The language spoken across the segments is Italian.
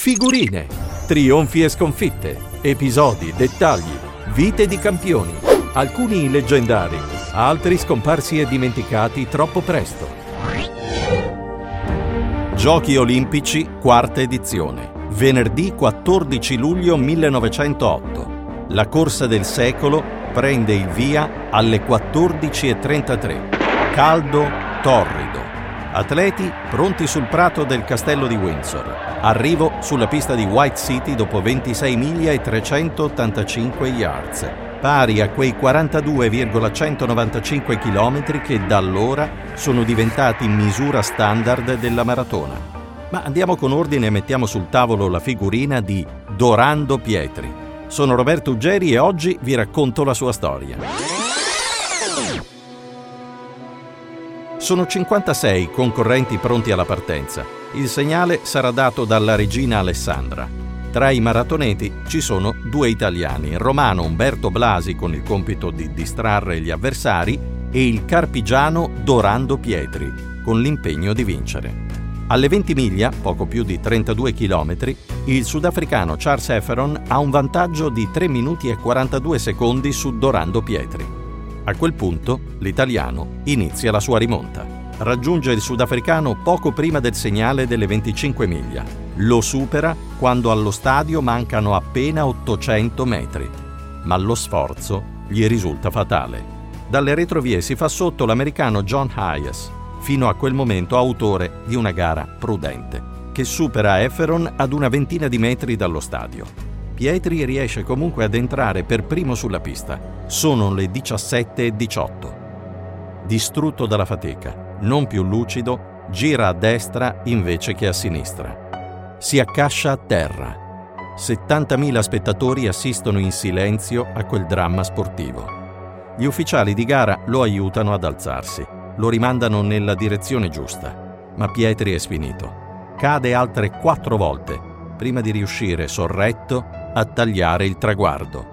Figurine, trionfi e sconfitte, episodi, dettagli, vite di campioni, alcuni leggendari, altri scomparsi e dimenticati troppo presto. Giochi olimpici, quarta edizione, venerdì 14 luglio 1908. La corsa del secolo prende il via alle 14.33. Caldo, torrido. Atleti pronti sul prato del castello di Windsor. Arrivo sulla pista di White City dopo 26 miglia e 385 yards, pari a quei 42,195 km che da allora sono diventati misura standard della maratona. Ma andiamo con ordine e mettiamo sul tavolo la figurina di Dorando Pietri. Sono Roberto Uggeri e oggi vi racconto la sua storia. Sono 56 concorrenti pronti alla partenza. Il segnale sarà dato dalla regina Alessandra. Tra i maratoneti ci sono due italiani, il romano Umberto Blasi con il compito di distrarre gli avversari e il carpigiano Dorando Pietri con l'impegno di vincere. Alle 20 miglia, poco più di 32 km, il sudafricano Charles Efferon ha un vantaggio di 3 minuti e 42 secondi su Dorando Pietri. A quel punto l'italiano inizia la sua rimonta. Raggiunge il sudafricano poco prima del segnale delle 25 miglia. Lo supera quando allo stadio mancano appena 800 metri. Ma lo sforzo gli risulta fatale. Dalle retrovie si fa sotto l'americano John Hayes, fino a quel momento autore di una gara prudente, che supera Efferon ad una ventina di metri dallo stadio. Pietri riesce comunque ad entrare per primo sulla pista. Sono le 17.18. Distrutto dalla fatica, non più lucido, gira a destra invece che a sinistra. Si accascia a terra. 70.000 spettatori assistono in silenzio a quel dramma sportivo. Gli ufficiali di gara lo aiutano ad alzarsi lo rimandano nella direzione giusta, ma Pietri è sfinito. Cade altre quattro volte prima di riuscire, sorretto, a tagliare il traguardo.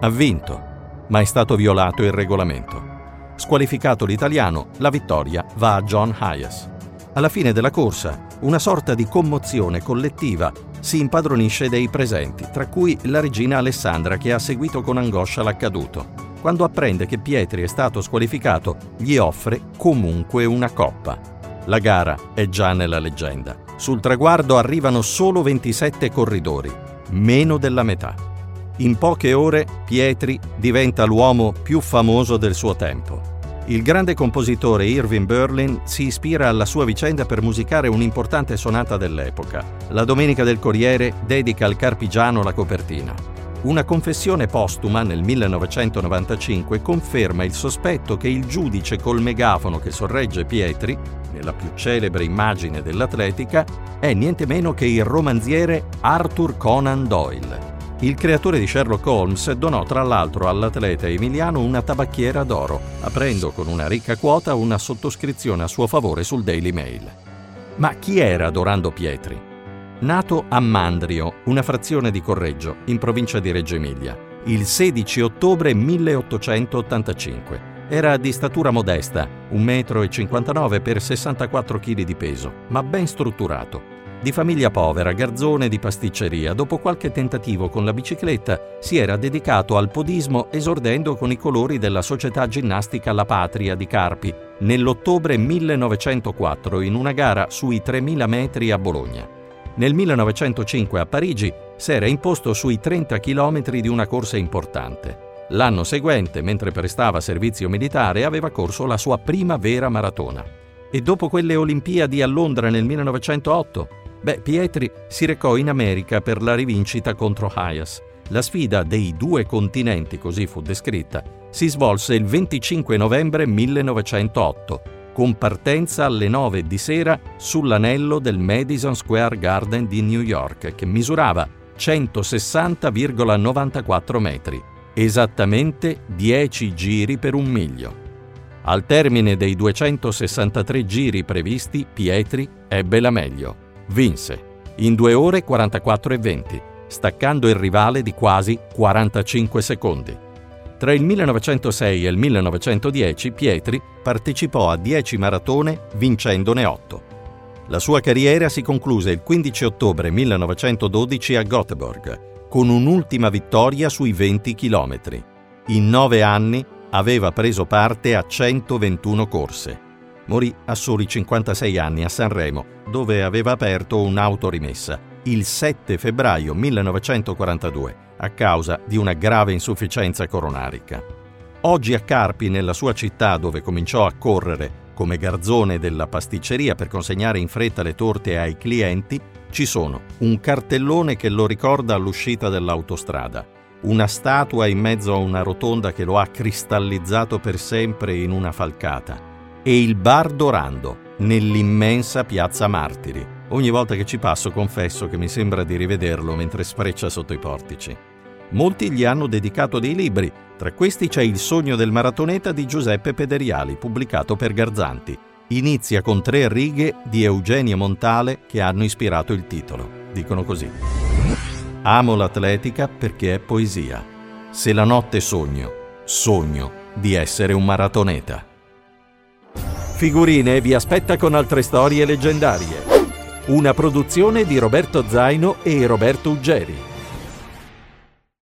Ha vinto, ma è stato violato il regolamento. Squalificato l'italiano, la vittoria va a John Hayes. Alla fine della corsa, una sorta di commozione collettiva si impadronisce dei presenti, tra cui la regina Alessandra che ha seguito con angoscia l'accaduto quando apprende che Pietri è stato squalificato, gli offre comunque una coppa. La gara è già nella leggenda. Sul traguardo arrivano solo 27 corridori, meno della metà. In poche ore Pietri diventa l'uomo più famoso del suo tempo. Il grande compositore Irving Berlin si ispira alla sua vicenda per musicare un'importante sonata dell'epoca. La Domenica del Corriere dedica al Carpigiano la copertina. Una confessione postuma nel 1995 conferma il sospetto che il giudice col megafono che sorregge Pietri, nella più celebre immagine dell'atletica, è niente meno che il romanziere Arthur Conan Doyle. Il creatore di Sherlock Holmes donò tra l'altro all'atleta emiliano una tabacchiera d'oro, aprendo con una ricca quota una sottoscrizione a suo favore sul Daily Mail. Ma chi era Dorando Pietri? Nato a Mandrio, una frazione di Correggio, in provincia di Reggio Emilia, il 16 ottobre 1885. Era di statura modesta, 1,59 m per 64 kg di peso, ma ben strutturato. Di famiglia povera, garzone di pasticceria, dopo qualche tentativo con la bicicletta, si era dedicato al podismo esordendo con i colori della Società Ginnastica La Patria di Carpi nell'ottobre 1904 in una gara sui 3000 metri a Bologna. Nel 1905 a Parigi si era imposto sui 30 km di una corsa importante. L'anno seguente, mentre prestava servizio militare, aveva corso la sua prima vera maratona. E dopo quelle Olimpiadi a Londra nel 1908, beh, Pietri si recò in America per la rivincita contro Hayes. La sfida dei due continenti, così fu descritta, si svolse il 25 novembre 1908 con partenza alle 9 di sera sull'anello del Madison Square Garden di New York, che misurava 160,94 metri, esattamente 10 giri per un miglio. Al termine dei 263 giri previsti, Pietri ebbe la meglio. Vinse in 2 ore 44 e 20, staccando il rivale di quasi 45 secondi. Tra il 1906 e il 1910 Pietri partecipò a 10 maratone vincendone 8. La sua carriera si concluse il 15 ottobre 1912 a Göteborg, con un'ultima vittoria sui 20 km. In nove anni aveva preso parte a 121 corse. Morì a soli 56 anni a Sanremo, dove aveva aperto un'autorimessa, il 7 febbraio 1942, a causa di una grave insufficienza coronarica. Oggi a Carpi, nella sua città dove cominciò a correre come garzone della pasticceria per consegnare in fretta le torte ai clienti, ci sono un cartellone che lo ricorda all'uscita dell'autostrada, una statua in mezzo a una rotonda che lo ha cristallizzato per sempre in una falcata e il bar Dorando nell'immensa piazza Martiri. Ogni volta che ci passo confesso che mi sembra di rivederlo mentre spreccia sotto i portici. Molti gli hanno dedicato dei libri, tra questi c'è Il sogno del maratoneta di Giuseppe Pederiali, pubblicato per Garzanti. Inizia con tre righe di Eugenio Montale che hanno ispirato il titolo. Dicono così. Amo l'atletica perché è poesia. Se la notte sogno, sogno di essere un maratoneta. Figurine vi aspetta con altre storie leggendarie. Una produzione di Roberto Zaino e Roberto Uggeri.